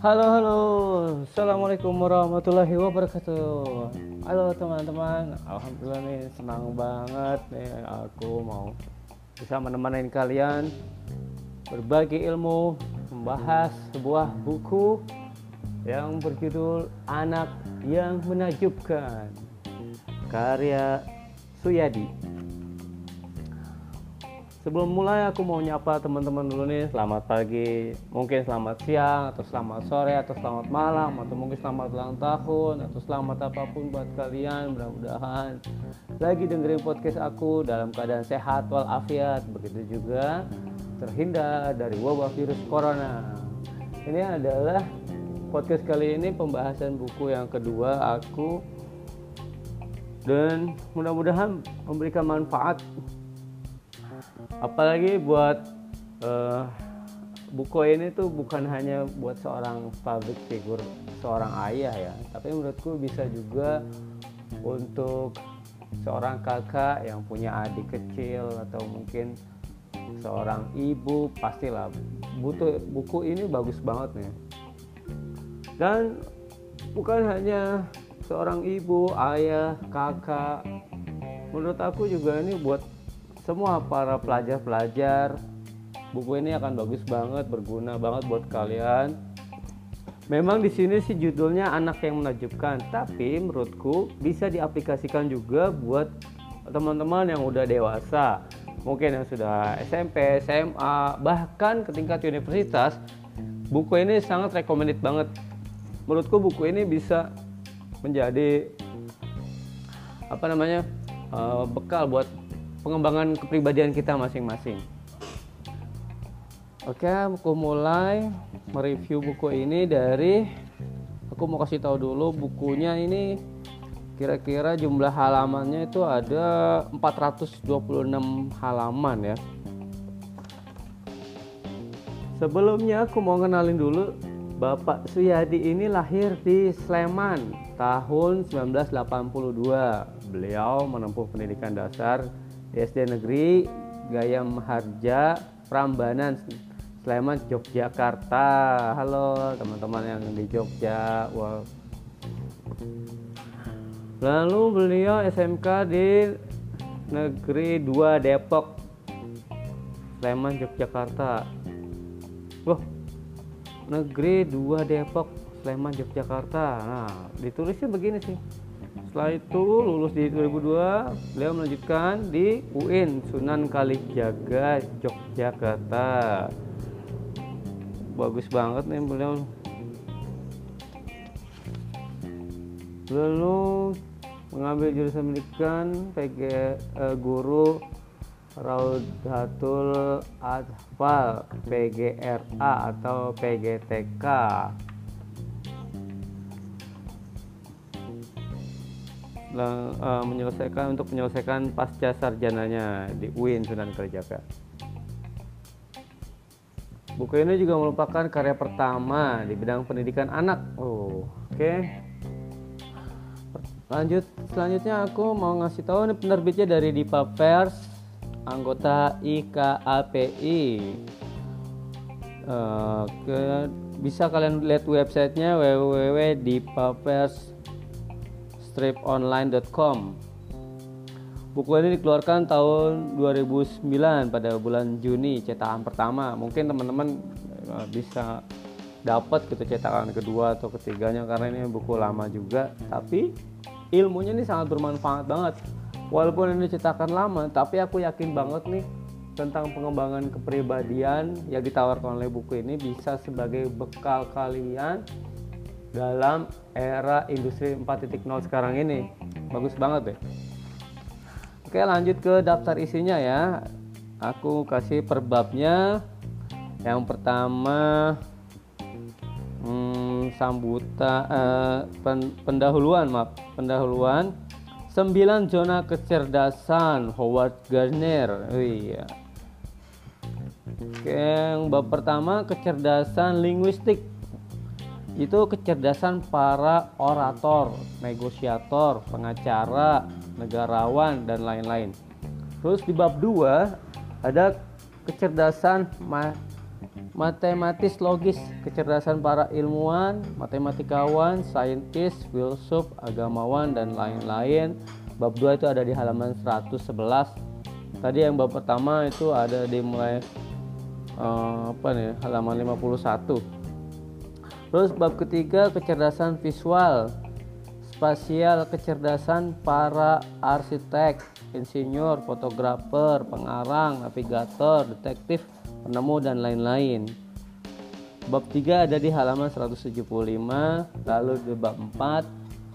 Halo halo, assalamualaikum warahmatullahi wabarakatuh. Halo teman-teman, alhamdulillah nih senang banget nih aku mau bisa menemani kalian berbagi ilmu, membahas sebuah buku yang berjudul Anak yang Menakjubkan karya Suyadi. Sebelum mulai aku mau nyapa teman-teman dulu nih. Selamat pagi, mungkin selamat siang Atau selamat sore, atau selamat malam Atau mungkin selamat ulang tahun Atau selamat apa pun buat kalian Mudah-mudahan. Lagi dengerin podcast aku Dalam keadaan sehat walafiat. Begitu juga terhindar dari wabah virus corona. Ini adalah podcast kali ini Pembahasan buku yang kedua aku. Dan mudah-mudahan memberikan manfaat apalagi buat uh, buku ini tuh bukan hanya buat seorang public figure seorang ayah ya. Tapi menurutku bisa juga untuk seorang kakak yang punya adik kecil atau mungkin seorang ibu pastilah butuh buku ini bagus banget nih. Dan bukan hanya seorang ibu ayah kakak menurut aku juga ini buat semua para pelajar-pelajar buku ini akan bagus banget berguna banget buat kalian. Memang di sini sih judulnya anak yang menakjubkan tapi menurutku bisa diaplikasikan juga buat teman-teman yang udah dewasa mungkin yang sudah SMP, SMA bahkan ke tingkat universitas. Buku ini sangat recommended banget. Menurutku buku ini bisa menjadi apa namanya uh, bekal buat pengembangan kepribadian kita masing-masing. Oke, aku mulai mereview buku ini dari aku mau kasih tahu dulu bukunya ini kira-kira jumlah halamannya itu ada 426 halaman ya. Sebelumnya aku mau kenalin dulu Bapak Suyadi ini lahir di Sleman tahun 1982. Beliau menempuh pendidikan dasar di SD Negeri Gayam Harja Prambanan Sleman Yogyakarta. Halo teman-teman yang di Jogja. Wow. lalu beliau SMK di Negeri 2 Depok Sleman Yogyakarta. Wah Negeri 2 Depok Sleman Yogyakarta. Nah ditulisnya begini sih setelah itu lulus di 2002, beliau melanjutkan di UIN Sunan Kalijaga Yogyakarta. Bagus banget nih beliau. Lalu mengambil jurusan pendidikan PG eh, guru Raudhatul Adfal PGRA atau PGTK uh, menyelesaikan untuk menyelesaikan pasca sarjananya di UIN Sunan Kalijaga. Buku ini juga merupakan karya pertama di bidang pendidikan anak. Oh, oke. Okay. Lanjut selanjutnya aku mau ngasih tahu ini penerbitnya dari Dipa Pers, anggota IKAPI. Uh, ke, bisa kalian lihat websitenya www.dipapers striponline.com. Buku ini dikeluarkan tahun 2009 pada bulan Juni cetakan pertama. Mungkin teman-teman eh, bisa dapat gitu cetakan kedua atau ketiganya karena ini buku lama juga, tapi ilmunya ini sangat bermanfaat banget. Walaupun ini cetakan lama, tapi aku yakin banget nih tentang pengembangan kepribadian yang ditawarkan oleh buku ini bisa sebagai bekal kalian dalam era industri 4.0 sekarang ini. Bagus banget deh. Oke lanjut ke daftar isinya ya. Aku kasih perbabnya. Yang pertama hmm, sambuta eh, pen, pendahuluan maaf pendahuluan. 9 zona kecerdasan Howard Gardner. Oh iya. Oke, yang bab pertama kecerdasan linguistik itu kecerdasan para orator, negosiator, pengacara, negarawan dan lain-lain. Terus di bab 2 ada kecerdasan ma matematis logis. Kecerdasan para ilmuwan matematikawan saintis filsuf agamawan dan lain-lain. Bab 2 itu ada di halaman 111 tadi yang bab pertama itu ada di mulai uh, apa nih halaman 51 terus bab ketiga kecerdasan visual spasial kecerdasan para arsitek insinyur fotografer pengarang navigator detektif penemu dan lain-lain. Bab 3 ada di halaman 175, lalu di bab 4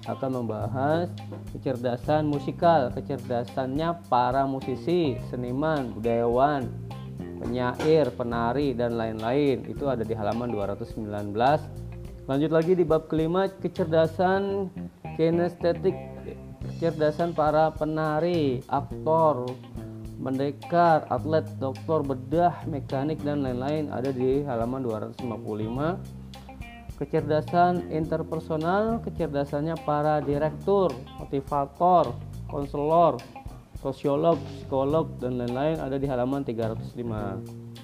akan membahas kecerdasan musikal, kecerdasannya para musisi, seniman, budayawan, penyair, penari dan lain-lain. Itu ada di halaman 219. Lanjut lagi di bab kelima kecerdasan kinestetik, kecerdasan para penari, aktor, mendekar, atlet, dokter, bedah, mekanik dan lain-lain ada di halaman 255. Kecerdasan interpersonal, kecerdasannya para direktur, motivator, konselor, sosiolog, psikolog dan lain-lain ada di halaman 305.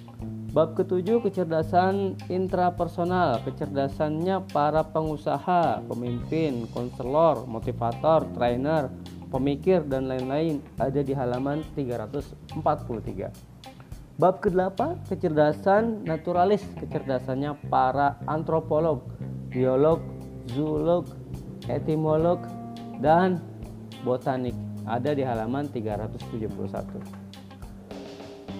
Bab ketujuh kecerdasan intrapersonal, kecerdasannya para pengusaha, pemimpin, konselor, motivator, trainer, pemikir dan lain-lain ada di halaman 343. Bab ke-8 kecerdasan naturalis, kecerdasannya para antropolog, biolog, zoolog, etimolog dan botanik ada di halaman 371.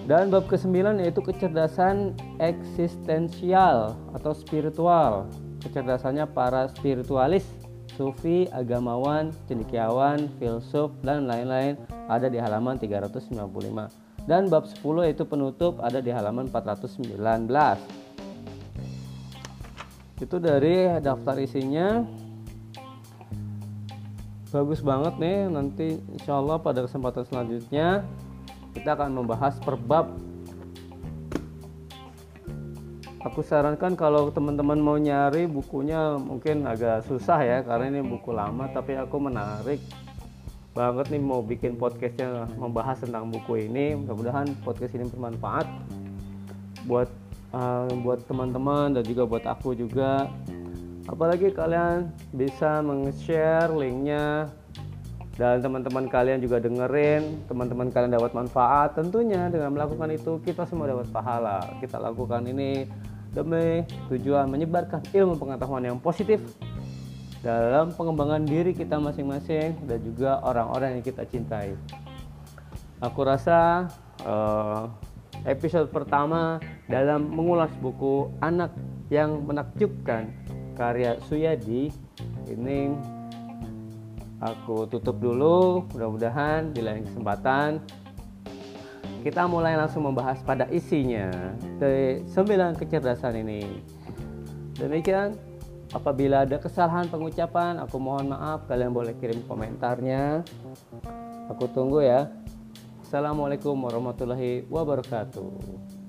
Dan bab ke-9 yaitu kecerdasan eksistensial atau spiritual. Kecerdasannya para spiritualis, sufi, agamawan, cendekiawan, filsuf, dan lain-lain ada di halaman 395. Dan bab 10 yaitu penutup ada di halaman 419. Itu dari daftar isinya. Bagus banget nih, nanti insya Allah pada kesempatan selanjutnya kita akan membahas per bab. Aku sarankan kalau teman-teman mau nyari bukunya mungkin agak susah ya karena ini buku lama tapi aku menarik banget nih mau bikin podcastnya membahas tentang buku ini. Mudah-mudahan podcast ini bermanfaat buat uh, buat teman-teman dan juga buat aku juga. Apalagi kalian bisa meng-share linknya dan teman-teman kalian juga dengerin teman-teman kalian dapat manfaat tentunya dengan melakukan itu kita semua dapat pahala kita lakukan ini demi tujuan menyebarkan ilmu pengetahuan yang positif dalam pengembangan diri kita masing-masing dan juga orang-orang yang kita cintai. Aku rasa uh, episode pertama dalam mengulas buku Anak yang Menakjubkan karya Suyadi ini aku tutup dulu. Mudah-mudahan di lain kesempatan kita mulai langsung membahas pada isinya dari sembilan kecerdasan ini. Demikian, apabila ada kesalahan pengucapan, aku mohon maaf. Kalian boleh kirim komentarnya. Aku tunggu ya. Assalamualaikum warahmatullahi wabarakatuh.